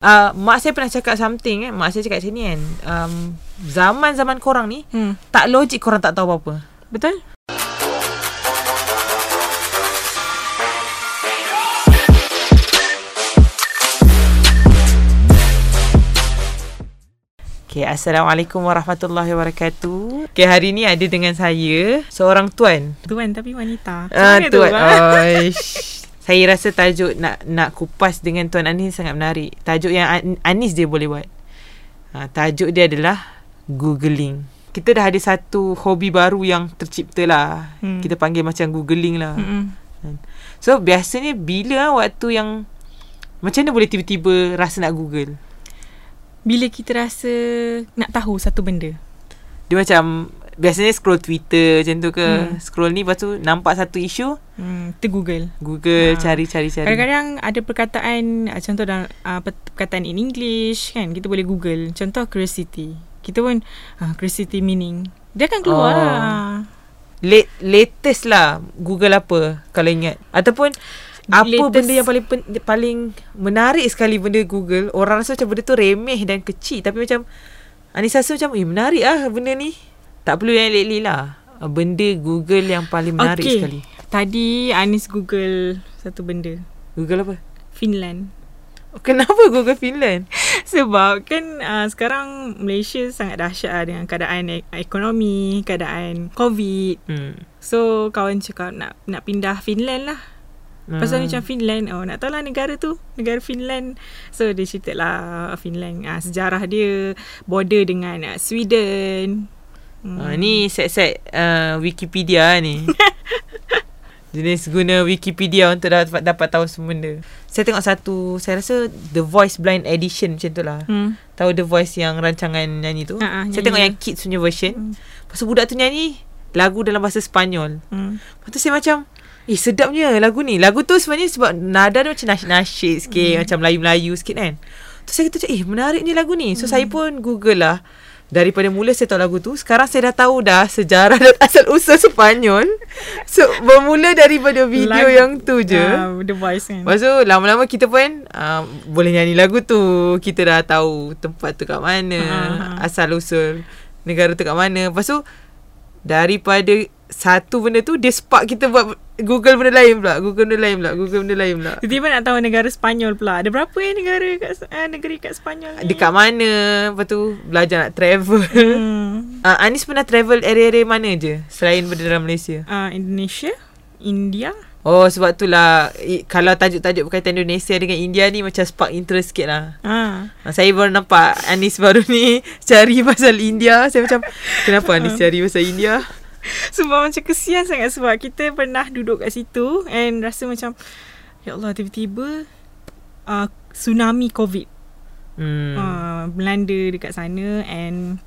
Uh, mak saya pernah cakap something eh. Mak saya cakap macam ni kan. Um, zaman-zaman korang ni, Hmm. tak logik korang tak tahu apa-apa. Betul? Okay, Assalamualaikum warahmatullahi wabarakatuh. Okay, hari ni ada dengan saya seorang tuan. Tuan tapi wanita. Ah, mana tuan. ah? Oish. saya rasa tajuk nak nak kupas dengan Tuan Anis sangat menarik. Tajuk yang An- Anis dia boleh buat. Ha, tajuk dia adalah Googling. Kita dah ada satu hobi baru yang tercipta lah. Hmm. Kita panggil macam Googling lah. Mm-mm. So, biasanya bila ah waktu yang... Macam mana boleh tiba-tiba rasa nak Google? Bila kita rasa nak tahu satu benda. Dia macam... Biasanya scroll Twitter macam tu ke. Hmm. Scroll ni lepas tu nampak satu isu. Hmm, kita Google. Google Ah. cari-cari-cari. Kadang-kadang ada perkataan ah, contoh dalam uh, perkataan in English kan kita boleh Google. Contoh curiosity. Kita pun uh, curiosity meaning. Dia akan keluar Oh. lah. late, latest lah Google apa kalau ingat ataupun apa Latest- benda yang paling pen, paling menarik sekali benda Google orang rasa macam benda tu remeh dan kecil tapi macam Anis rasa macam eh menarik ah benda ni tak perlu yang lately lah benda Google yang paling menarik Okey. sekali Tadi Anis Google satu benda. Google apa Finland. kenapa Google Finland Sebab kan uh, sekarang Malaysia sangat dahsyat lah dengan keadaan e- ekonomi, keadaan COVID. hmm. So kawan cakap nak nak pindah Finland lah. Pasal Hmm. macam Finland Oh nak tahu lah negara tu Negara Finland So dia cerita lah Finland ah, Sejarah dia Border dengan ah, Sweden hmm. Ah, ni set-set uh, Wikipedia ni. Jenis guna Wikipedia untuk dapat, dapat tahu semua benda. Saya tengok satu, saya rasa The Voice Blind Edition macam tu lah. hmm. Tahu The Voice yang rancangan nyanyi tu? Ha, ha, saya nyanyi tengok yang kids punya version. Hmm. Tu budak tu nyanyi lagu dalam bahasa Sepanyol. Hmm. Lepas tu saya macam, eh sedapnya lagu ni. Lagu tu sebenarnya sebab nada dia macam nasyid-nasyid sikit, Hmm. macam Melayu-Melayu sikit kan. Tu saya kata eh menarik ni lagu ni. So Hmm. saya pun Google lah. Daripada mula saya tahu lagu tu Sekarang saya dah tahu dah Sejarah dan asal usul Sepanyol So bermula daripada video Lagu- yang tu je Ah, The Voice kan Lepas tu lama-lama kita pun uh, Boleh nyanyi lagu tu Kita dah tahu Tempat tu kat mana Ha, ha. Asal usul Negara tu kat mana Lepas tu Daripada Satu benda tu Dia spark kita buat Google benda lain pula Google benda lain pula Google benda lain pula. Tiba-tiba nak tahu negara Sepanyol pula. Ada berapa eh negara kat, ah, negeri kat Sepanyol ni? Dekat mana? Lepas tu Belajar nak travel. Hmm. uh, Anis pernah travel area-area mana je Selain berada dalam Malaysia? Ah, Indonesia India. Oh sebab tu lah Kalau tajuk-tajuk berkaitan Indonesia dengan India ni Macam spark interest sikit lah. Ah. Ah, Saya baru nampak Anis baru ni Cari pasal India. Saya macam Kenapa Anis cari pasal India Sebab macam kesian sangat Sebab kita pernah duduk kat situ And rasa macam Ya Allah tiba-tiba uh, Tsunami COVID hmm. uh, Melanda dekat sana And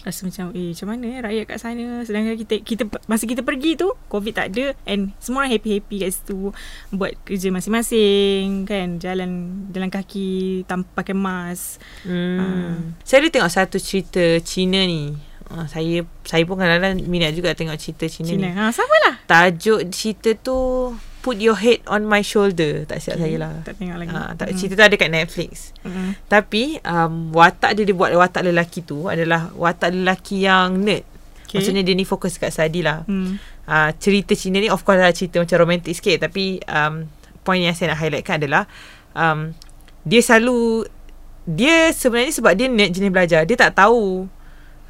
Rasa macam Eh macam mana eh Rakyat kat sana Sedangkan kita kita Masa kita pergi tu COVID tak ada And semua orang happy-happy kat situ Buat kerja masing-masing Kan Jalan Jalan kaki Tanpa pakai mask hmm. Ah. Saya ada tengok satu cerita Cina ni Ah, saya saya pun kadang-kadang minat juga tengok cerita Cina, Cina ni. ha, Sama lah Tajuk cerita tu Put your head on my shoulder Tak silap saya lah Tak tengok lagi Ah, tak, Mm. cerita tu ada kat Netflix Mm. Tapi um, watak dia dia buat watak lelaki tu adalah watak lelaki yang nerd. Okay. Okay. Maksudnya dia ni fokus kat study lah. Hmm. Uh, cerita Cina ni of course lah cerita macam romantik sikit tapi um, point yang saya nak highlightkan adalah um, dia selalu dia sebenarnya sebab dia nerd jenis belajar dia tak tahu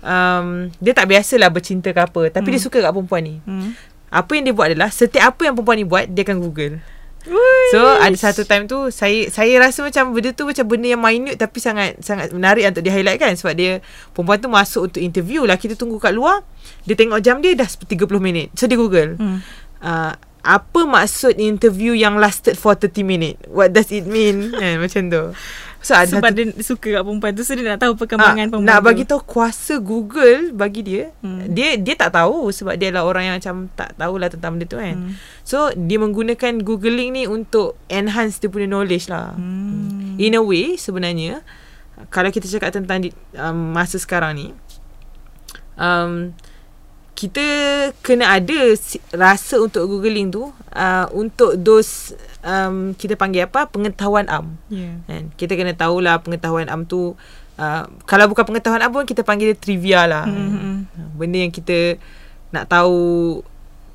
um, dia tak biasalah bercinta ke apa tapi Hmm. dia suka kat perempuan ni. Hmm. Apa yang dia buat adalah setiap apa yang perempuan ni buat dia akan google. Ui. So ada satu time tu saya saya rasa macam benda tu macam benda yang minute tapi sangat sangat menarik untuk di highlight kan sebab dia perempuan tu masuk untuk interview lah kita tunggu kat luar dia tengok jam dia dah 30 minit so dia google Hmm. uh, apa maksud interview yang lasted for 30 minit what does it mean kan macam tu so ada Sebab satu dia suka kat perempuan tu So dia nak tahu perkembangan Ah, perempuan nak bagi tahu kuasa Google bagi dia Hmm. dia dia tak tahu sebab dia adalah orang yang macam tak tahulah tentang benda tu kan Hmm. so dia menggunakan googling ni untuk enhance dia punya knowledge lah Hmm. In a way sebenarnya kalau kita cakap tentang di, um, masa sekarang ni um, kita kena ada rasa untuk googling tu uh, untuk those um, kita panggil apa pengetahuan am. Yeah. kan? Kita kena tahulah pengetahuan am tu uh, kalau bukan pengetahuan am pun kita panggil dia trivia lah. Mm-hmm. benda yang kita nak tahu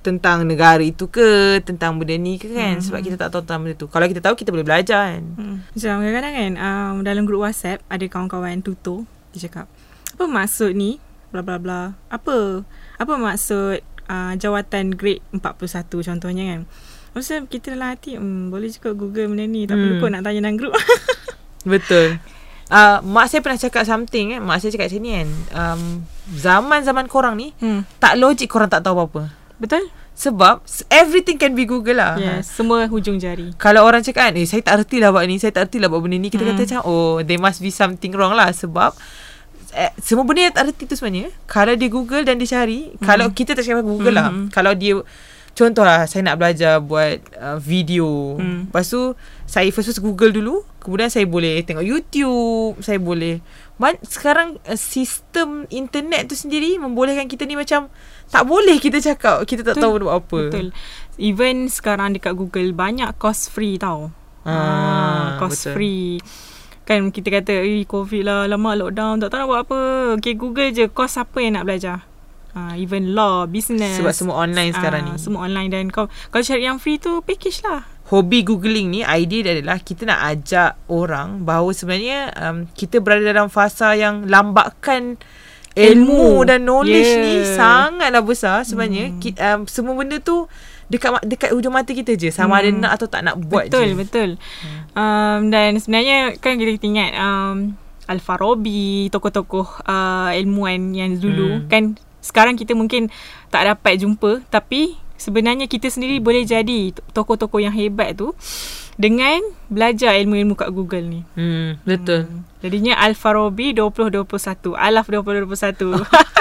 tentang negara itu ke tentang benda ni ke kan? Sebab kita tak tahu tentang benda tu. Kalau kita tahu kita boleh belajar kan? Hmm. Macam kadang-kadang kan um, dalam grup WhatsApp ada kawan-kawan tutor dia cakap apa maksud ni? Bla bla bla. Apa apa maksud uh, jawatan grade 41 contohnya kan Masa kita dalam hati hmm, Boleh juga google benda ni Tak perlu Hmm. kot nak tanya dalam grup Betul. Uh, mak saya pernah cakap something kan. Mak saya cakap macam ni kan. Um, zaman-zaman korang ni, hmm. tak logik korang tak tahu apa-apa. Betul? Sebab everything can be Google lah. Yes Semua hujung jari Kalau orang cakap kan, eh saya tak erti lah buat ni, saya tak erti lah buat benda ni. Kita Hmm. kata macam, oh there must be something wrong lah. Sebab eh, semua benda yang erti tu sebenarnya, kalau dia Google dan dia cari, kalau kita tak cakap Google lah. Hmm. Kalau dia, contohlah saya nak belajar buat uh, video. Hmm. Lepas tu, saya first first Google dulu. Kemudian saya boleh tengok YouTube. Saya boleh. Man, sekarang uh, sistem internet tu sendiri membolehkan kita ni macam tak boleh kita cakap kita tak Betul. tahu nak buat apa. Betul Even sekarang dekat Google Banyak course free tau Ah, course betul. free Kan kita kata Eh covid lah Lama lockdown Tak tahu nak buat apa Okay google je Course apa yang nak belajar uh, Even law Business Sebab semua online sekarang Ah, ni. Semua online Dan kau Kalau cari yang free tu Package lah hobi googling ni idea dia adalah kita nak ajak orang bahawa sebenarnya um, kita berada dalam fasa yang lambakan ilmu, Ilmu. dan knowledge Yeah. ni sangatlah besar sebenarnya hmm. ki, um, semua benda tu dekat dekat hujung mata kita je sama ada Hmm. nak atau tak nak buat Betul je betul um, Dan sebenarnya Kan kita ingat um, Al-Farabi Tokoh-tokoh uh, Ilmuwan yang dulu Hmm. Kan Sekarang kita mungkin Tak dapat jumpa Tapi Sebenarnya kita sendiri boleh jadi Tokoh-tokoh yang hebat tu Dengan Belajar ilmu-ilmu kat Google ni hmm, betul Hmm. Jadinya Al-Farabi 2021 Alaf 2021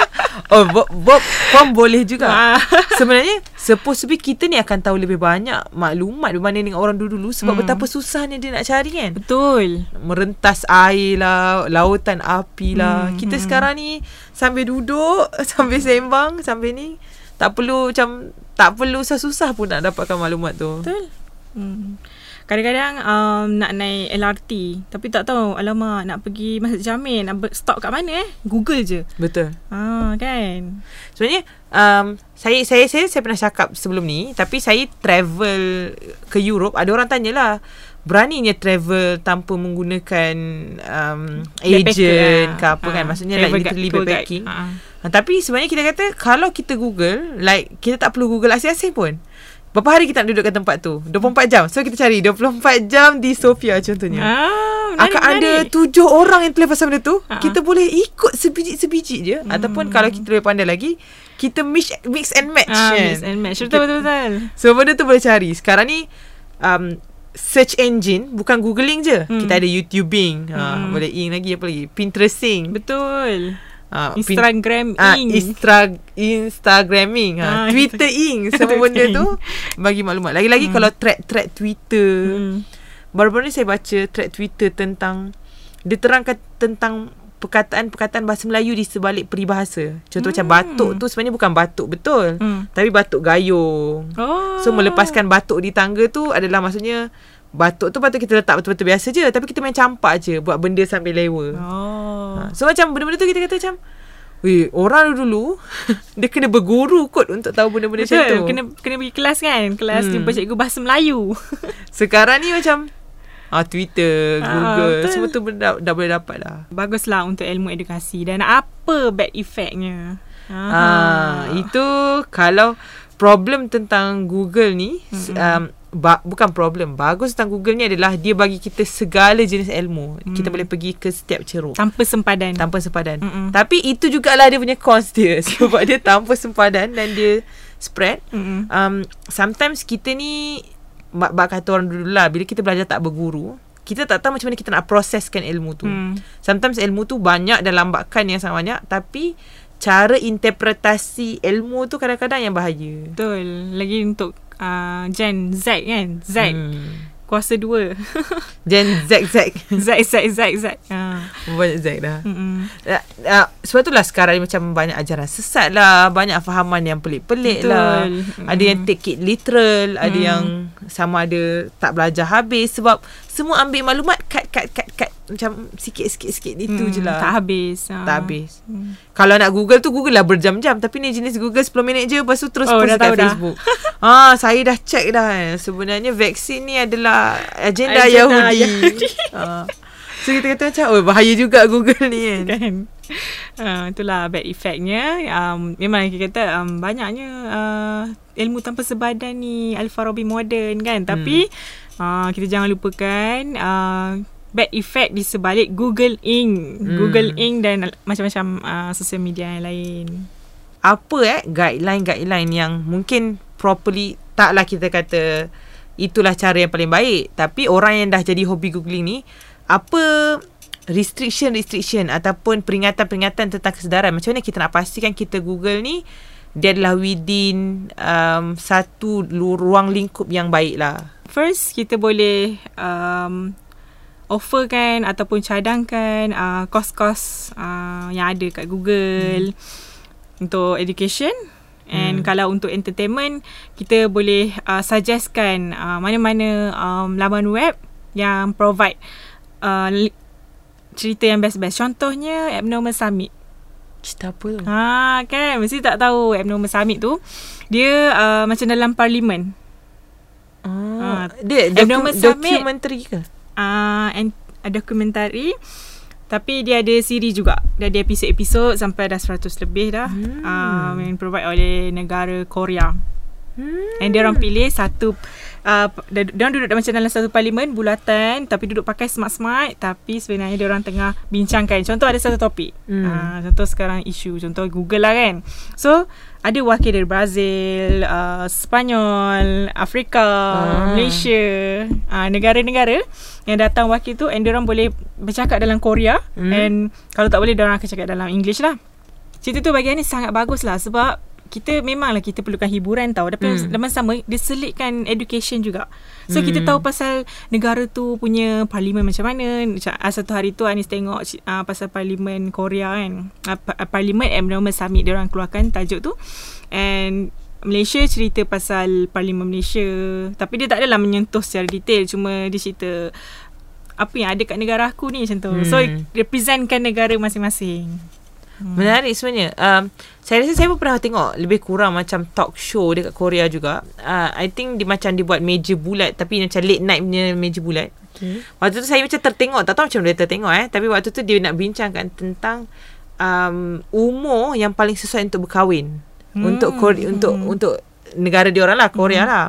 oh Bob, Bob pun boleh juga Ah. sebenarnya supposed to be kita ni akan tahu lebih banyak maklumat berbanding dengan orang dulu-dulu sebab Hmm. betapa susahnya dia nak cari kan Betul merentas air lah, lautan api lah. Hmm, Hmm, kita hmm. sekarang ni sambil duduk, sambil sembang, sambil ni tak perlu macam tak perlu susah-susah pun nak dapatkan maklumat tu. Betul. Hmm. Kadang-kadang um, nak naik LRT tapi tak tahu alamak nak pergi Masjid Jamil nak ber- stop kat mana eh? Google je. Betul. Ah kan. Sebenarnya um, saya saya saya saya pernah cakap sebelum ni tapi saya travel ke Europe ada orang tanyalah beraninya travel tanpa menggunakan um, agent ke apa kan maksudnya like ah. Travel guide, literally backpacking Ah. Ha, tapi sebenarnya kita kata kalau kita Google, like kita tak perlu Google asing-asing pun. Berapa hari kita nak duduk kat tempat tu? 24 jam. So kita cari 24 jam di Sofia contohnya. Ah, menarik, Akan ada menarik. tujuh orang yang tulis pasal benda tu. Ha-ha. Kita boleh ikut sebiji-sebiji je. Hmm. Ataupun kalau kita lebih pandai lagi, kita mix, mix and match. Ah, kan? mix and match. Betul betul betul. So benda tu boleh cari. Sekarang ni um, search engine bukan googling je. Hmm. Kita ada YouTubing. Ha, Hmm. boleh ing lagi apa lagi? Pinteresting. Betul. Ha, pin- Instagram Ah, ing. Instra Instagramming, ha, Ah, Twitter ing, semua benda tu bagi maklumat. Lagi-lagi Hmm. kalau thread-thread Twitter. Hmm. Baru-baru ni saya baca thread Twitter tentang dia terangkan tentang perkataan-perkataan bahasa Melayu di sebalik peribahasa. Contoh macam Hmm. batuk tu sebenarnya bukan batuk betul. Hmm. Tapi batuk gayung. Oh. So melepaskan batuk di tangga tu adalah maksudnya batuk tu patut kita letak betul-betul biasa je tapi kita main campak je buat benda sambil lewa. Oh. Ha, so macam benda-benda tu kita kata macam Weh, orang dulu dia kena berguru kot untuk tahu benda-benda macam tu. Kena kena pergi kelas kan? Kelas Hmm. jumpa cikgu bahasa Melayu. Sekarang ni macam ah Twitter, Ah, Google, betul. semua tu benda, dah, dah boleh dapat dah. Baguslah untuk ilmu edukasi dan apa bad effectnya? Ah, itu kalau problem tentang Google ni Mm-mm. um, ba- bukan problem. Bagus tentang Google ni adalah dia bagi kita segala jenis ilmu. Kita Mm. boleh pergi ke setiap ceruk tanpa sempadan. tanpa sempadan. Mm-mm. Tapi itu jugalah dia punya cons dia sebab dia tanpa sempadan dan dia spread. Mm-mm. Um, sometimes kita ni bak, bak kata orang dulu lah bila kita belajar tak berguru kita tak tahu macam mana kita nak proseskan ilmu tu. Hmm. Sometimes ilmu tu banyak dan lambakan yang sangat banyak tapi cara interpretasi ilmu tu kadang-kadang yang bahaya. Betul. Lagi untuk uh, Gen Z kan? Z. Hmm. kuasa dua. Gen Z Z. Z, Z, Z, Z. Ha. Banyak Z dah. Mm-mm. Uh, uh, sebab itulah sekarang ni macam banyak ajaran sesat lah Banyak fahaman yang pelik-pelik Betul. lah Mm. Ada yang take it literal Ada Mm. yang sama ada tak belajar habis Sebab semua ambil maklumat Cut, cut, cut, cut Macam sikit-sikit-sikit Itu Mm, je lah Tak habis. Ha. Tak habis Mm. Kalau nak google tu Google lah berjam-jam Tapi ni jenis google 10 minit je Lepas tu terus Oh, post dekat tahu dah. Facebook ah, Saya dah check dah eh. Sebenarnya vaksin ni adalah Agenda, Agenda Yahudi, Yahudi. ah. So kita kata macam Oh bahaya juga google ni kan kan uh, itulah bad effectnya um, memang kita kata um, banyaknya uh, ilmu tanpa sebadan ni Al-Farabi moden kan tapi uh, kita jangan lupakan uh, bad effect di sebalik Google Ink. Hmm. Google Ink dan macam-macam uh, sosial media yang lain. Apa eh guideline-guideline yang mungkin properly taklah kita kata itulah cara yang paling baik. Tapi orang yang dah jadi hobi googling ni apa restriction-restriction ataupun peringatan-peringatan tentang kesedaran? Macam mana kita nak pastikan kita google ni dia adalah within um, satu ruang lingkup yang baik lah First kita boleh um, offerkan ataupun cadangkan uh, kos-kos uh, yang ada kat Google hmm. untuk education and Hmm. kalau untuk entertainment kita boleh uh, suggestkan uh, mana-mana um, laman web yang provide uh, li- cerita yang best-best. Contohnya Abnormal Summit. cerita apa tu Ha kan mesti tak tahu Abnormal Summit tu dia uh, macam dalam parlimen. Ah, Ah, dia doku- dokumentari ke? Uh, and uh, dokumentari. Tapi dia ada siri juga. Dia ada episod-episod sampai dah 100 lebih dah. Hmm. um, yang provide oleh negara Korea hmm. and dia orang pilih satu uh, dia dia orang duduk macam dalam satu parlimen bulatan tapi duduk pakai smart-smart tapi sebenarnya dia orang tengah bincangkan contoh ada satu topik Hmm. uh, contoh sekarang isu contoh Google lah kan so ada wakil dari Brazil, uh, Spanyol, Afrika, Ah. Malaysia, uh, negara-negara yang datang wakil tu and diorang boleh bercakap dalam Korea Hmm. and kalau tak boleh diorang akan cakap dalam English lah. Cerita tu bagian ni sangat bagus lah sebab kita memanglah kita perlukan hiburan tau tapi Hmm. dalam sama dia selitkan education juga. So hmm. kita tahu pasal negara tu punya parlimen macam mana. Macam, ah, satu hari tu Anis tengok uh, pasal parlimen Korea kan. Uh, parlimen Abnormal Summit dia orang keluarkan tajuk tu. And Malaysia cerita pasal parlimen Malaysia tapi dia tak adalah menyentuh secara detail cuma dia cerita apa yang ada kat negara aku ni macam tu. Hmm. So representkan negara masing-masing. Hmm. Menarik sebenarnya. Um, saya rasa saya pun pernah tengok lebih kurang macam talk show dekat Korea juga. Uh, I think dia macam dia buat meja bulat tapi macam late night punya meja bulat. Okay. Waktu tu saya macam tertengok, tak tahu macam dia tertengok eh. Tapi waktu tu dia nak bincangkan tentang um, umur yang paling sesuai untuk berkahwin. Hmm. Untuk Korea, untuk untuk negara dia orang lah, Korea lah.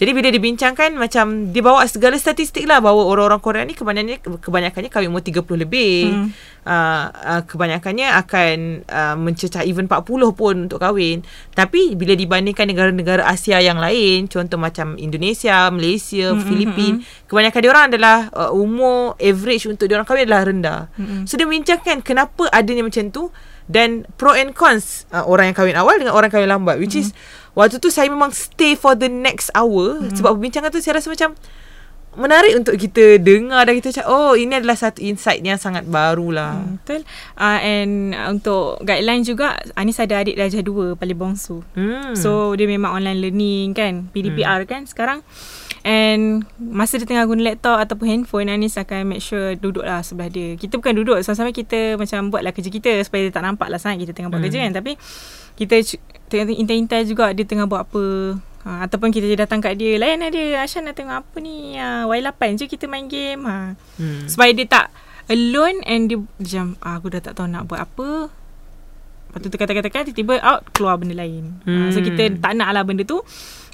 Jadi bila dibincangkan macam dia bawa segala statistik lah bahawa orang-orang Korea ni kebanyakannya kebanyakannya kahwin umur 30 lebih. Hmm. Uh, uh, kebanyakannya akan uh, mencecah even 40 pun untuk kahwin. Tapi bila dibandingkan negara-negara Asia yang lain, contoh macam Indonesia, Malaysia, Hmm, Filipin, kebanyakan dia orang adalah uh, umur average untuk dia orang kahwin adalah rendah. Mm-mm. So dia bincangkan kenapa adanya macam tu dan pro and cons uh, orang yang kahwin awal dengan orang kahwin lambat which mm-hmm. is waktu tu saya memang stay for the next hour mm-hmm. sebab perbincangan tu saya rasa macam menarik untuk kita dengar dan kita cakap oh ini adalah satu insight yang sangat baru lah. Hmm, betul. Uh, and uh, untuk guideline juga Anis ada adik darjah 2 paling bongsu. Hmm. So dia memang online learning kan PDPR kan sekarang And masa dia tengah guna laptop ataupun handphone Anis akan make sure duduk lah sebelah dia Kita bukan duduk Sama-sama kita macam buatlah kerja kita Supaya dia tak nampak lah sangat kita tengah buat Hmm. kerja kan Tapi kita intai-intai juga dia tengah buat apa ha, Ataupun kita je datang kat dia Layan lah dia Ashan nak tengok apa ni ha, Y8 je kita main game ha. hmm. Supaya dia tak alone And dia macam ah, Aku dah tak tahu nak buat apa Lepas tu tekan-tekan Tiba-tiba out Keluar benda lain hmm. So Hmm. kita tak nak lah benda tu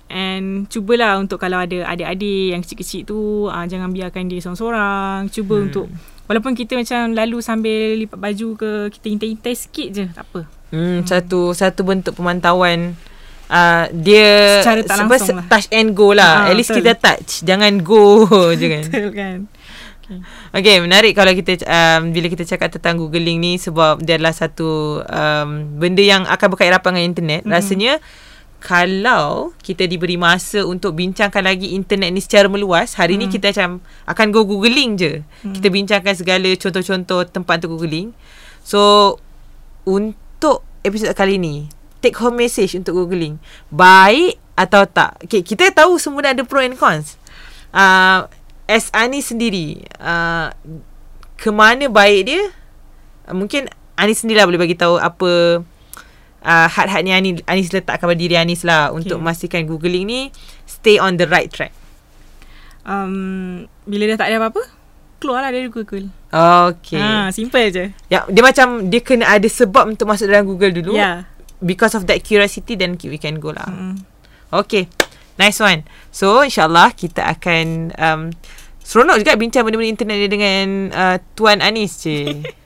And cubalah untuk kalau ada adik-adik yang kecil-kecil tu uh, Jangan biarkan dia seorang-seorang Cuba hmm. untuk Walaupun kita macam lalu sambil lipat baju ke Kita intai-intai sikit je Tak apa Hmm, satu satu bentuk pemantauan uh, dia Secara tak sebab langsung lah. touch and go lah. Ah, At least betul. kita touch, jangan go je kan. Betul kan okay. Okay, menarik kalau kita um, bila kita cakap tentang googling ni sebab dia adalah satu um, benda yang akan berkait rapat dengan internet. Mhm. Mm-hmm. Rasanya kalau kita diberi masa untuk bincangkan lagi internet ni secara meluas, hari hmm. ni kita macam akan go googling je. Hmm. Kita bincangkan segala contoh-contoh tempat untuk googling. So untuk episod kali ni, take home message untuk googling. Baik atau tak? Okay, kita tahu semua ada pro and cons. Uh, as Ani sendiri, uh, ke mana baik dia? Uh, mungkin Anis sendirilah boleh bagi tahu apa uh, had-had ni Anis, Anis letakkan pada diri Anis lah okay. untuk memastikan googling ni stay on the right track. Um, bila dah tak ada apa-apa, keluarlah dari Google. Okay. Ha, simple je. Ya, dia macam dia kena ada sebab untuk masuk dalam Google dulu. Yeah. Because of that curiosity then we can go lah. Mm. Okay. Nice one. So, insyaAllah kita akan um, seronok juga bincang benda-benda internet ni dengan uh, Tuan Anis, cik.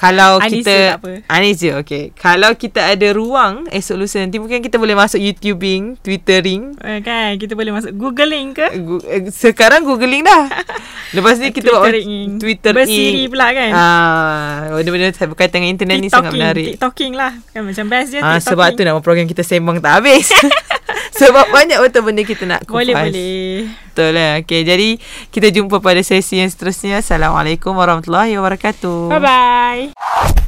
kalau Anis kita je. Anis je okay kalau kita ada ruang esok lusa nanti mungkin kita boleh masuk YouTubing Twittering Eh, kan, kita boleh masuk Googling ke? Gu- eh, sekarang googling dah lepas ni kita buat Twittering. Twitter Bersiri pula kan? ah benda-benda berkaitan dengan internet ni sangat menarik TikToking lah. Kan macam best je ah TikToking. sebab tu nama program kita sembang tak habis sebab banyak betul benda kita nak kupas Boleh, boleh. betul lah okay, jadi kita jumpa pada sesi yang seterusnya Assalamualaikum warahmatullahi wabarakatuh Bye-bye.